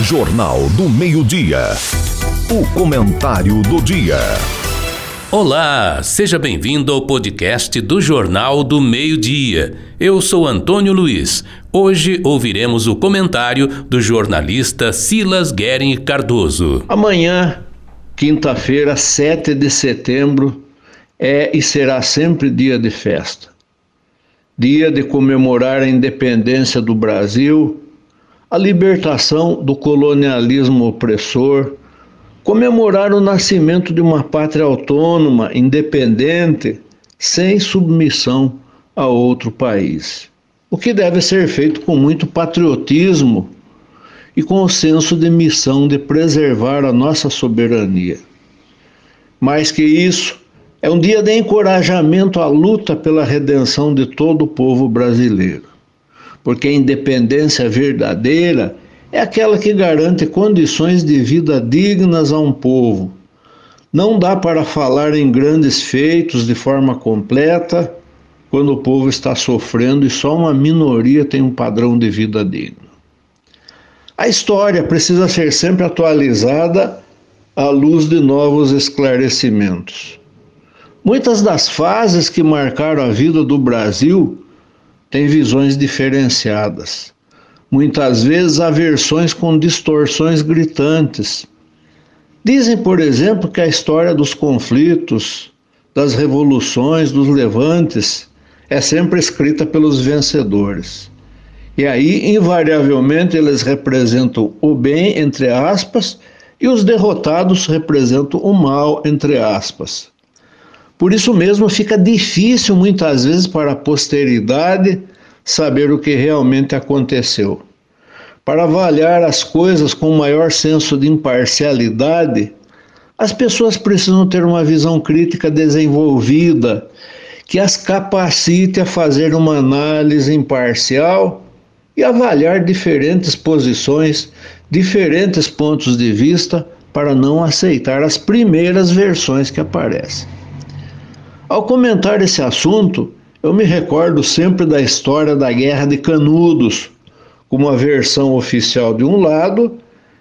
Jornal do Meio-Dia. O comentário do dia. Olá, seja bem-vindo ao podcast do Jornal do Meio-Dia. Eu sou Antônio Luiz. Hoje ouviremos o comentário do jornalista Silas Guerin Cardoso. Amanhã, quinta-feira, 7 de setembro, é e será sempre dia de festa. Dia de comemorar a independência do Brasil a libertação do colonialismo opressor, comemorar o nascimento de uma pátria autônoma, independente, sem submissão a outro país. O que deve ser feito com muito patriotismo e com o senso de missão de preservar a nossa soberania. Mais que isso, é um dia de encorajamento à luta pela redenção de todo o povo brasileiro porque a independência verdadeira é aquela que garante condições de vida dignas a um povo. Não dá para falar em grandes feitos de forma completa quando o povo está sofrendo e só uma minoria tem um padrão de vida digno. A história precisa ser sempre atualizada à luz de novos esclarecimentos. Muitas das fases que marcaram a vida do Brasil têm visões diferenciadas. Muitas vezes há versões com distorções gritantes. Dizem, por exemplo, que a história dos conflitos, das revoluções, dos levantes é sempre escrita pelos vencedores. E aí, invariavelmente, eles representam o bem, entre aspas, e os derrotados representam o mal, entre aspas. Por isso mesmo fica difícil muitas vezes para a posteridade saber o que realmente aconteceu. Para avaliar as coisas com maior senso de imparcialidade, as pessoas precisam ter uma visão crítica desenvolvida que as capacite a fazer uma análise imparcial e avaliar diferentes posições, diferentes pontos de vista para não aceitar as primeiras versões que aparecem. Ao comentar esse assunto, eu me recordo sempre da história da Guerra de Canudos, como a versão oficial de um lado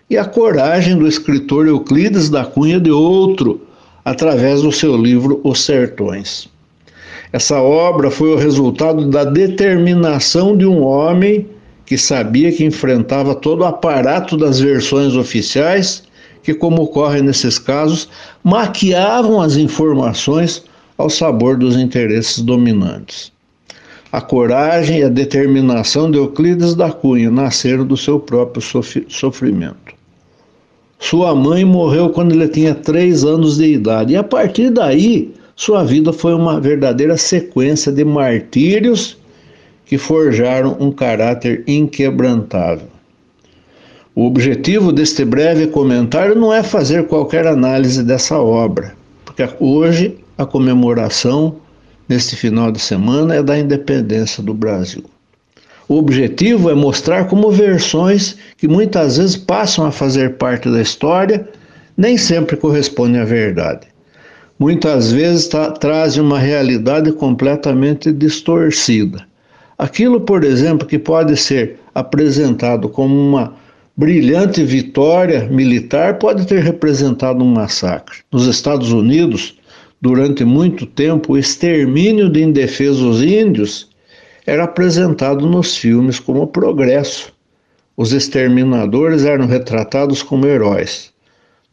e a coragem do escritor Euclides da Cunha de outro, através do seu livro Os Sertões. Essa obra foi o resultado da determinação de um homem que sabia que enfrentava todo o aparato das versões oficiais, que, como ocorre nesses casos, maquiavam as informações ao sabor dos interesses dominantes. A coragem e a determinação de Euclides da Cunha nasceram do seu próprio sofrimento. Sua mãe morreu quando ele tinha três anos de idade, e a partir daí, sua vida foi uma verdadeira sequência de martírios que forjaram um caráter inquebrantável. O objetivo deste breve comentário não é fazer qualquer análise dessa obra, porque hoje a comemoração neste final de semana é da independência do Brasil. O objetivo é mostrar como versões que muitas vezes passam a fazer parte da história nem sempre correspondem à verdade. Muitas vezes tra trazem uma realidade completamente distorcida. Aquilo, por exemplo, que pode ser apresentado como uma brilhante vitória militar pode ter representado um massacre. Nos Estados Unidos, durante muito tempo, o extermínio de indefesos índios era apresentado nos filmes como progresso. Os exterminadores eram retratados como heróis.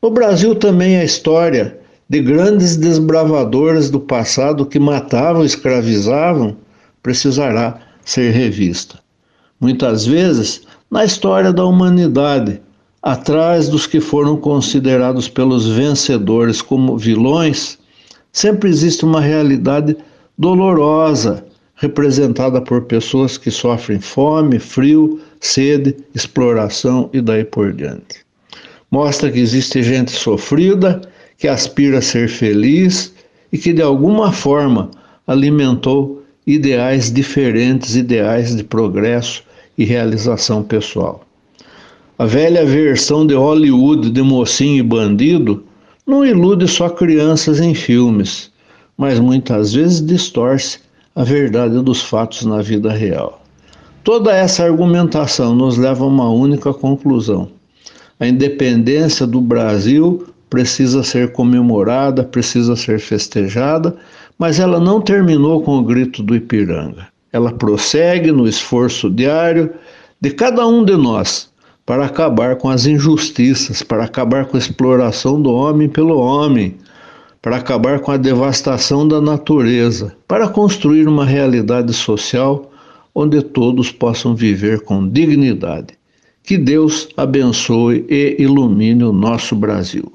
No Brasil também a história de grandes desbravadores do passado que matavam escravizavam precisará ser revista. Muitas vezes, na história da humanidade, atrás dos que foram considerados pelos vencedores como vilões, sempre existe uma realidade dolorosa, representada por pessoas que sofrem fome, frio, sede, exploração e daí por diante. Mostra que existe gente sofrida, que aspira a ser feliz e que de alguma forma alimentou ideais diferentes, ideais de progresso e realização pessoal. A velha versão de Hollywood de mocinho e bandido não ilude só crianças em filmes, mas muitas vezes distorce a verdade dos fatos na vida real. Toda essa argumentação nos leva a uma única conclusão. A independência do Brasil precisa ser comemorada, precisa ser festejada, mas ela não terminou com o grito do Ipiranga. Ela prossegue no esforço diário de cada um de nós para acabar com as injustiças, para acabar com a exploração do homem pelo homem, para acabar com a devastação da natureza, para construir uma realidade social onde todos possam viver com dignidade. Que Deus abençoe e ilumine o nosso Brasil.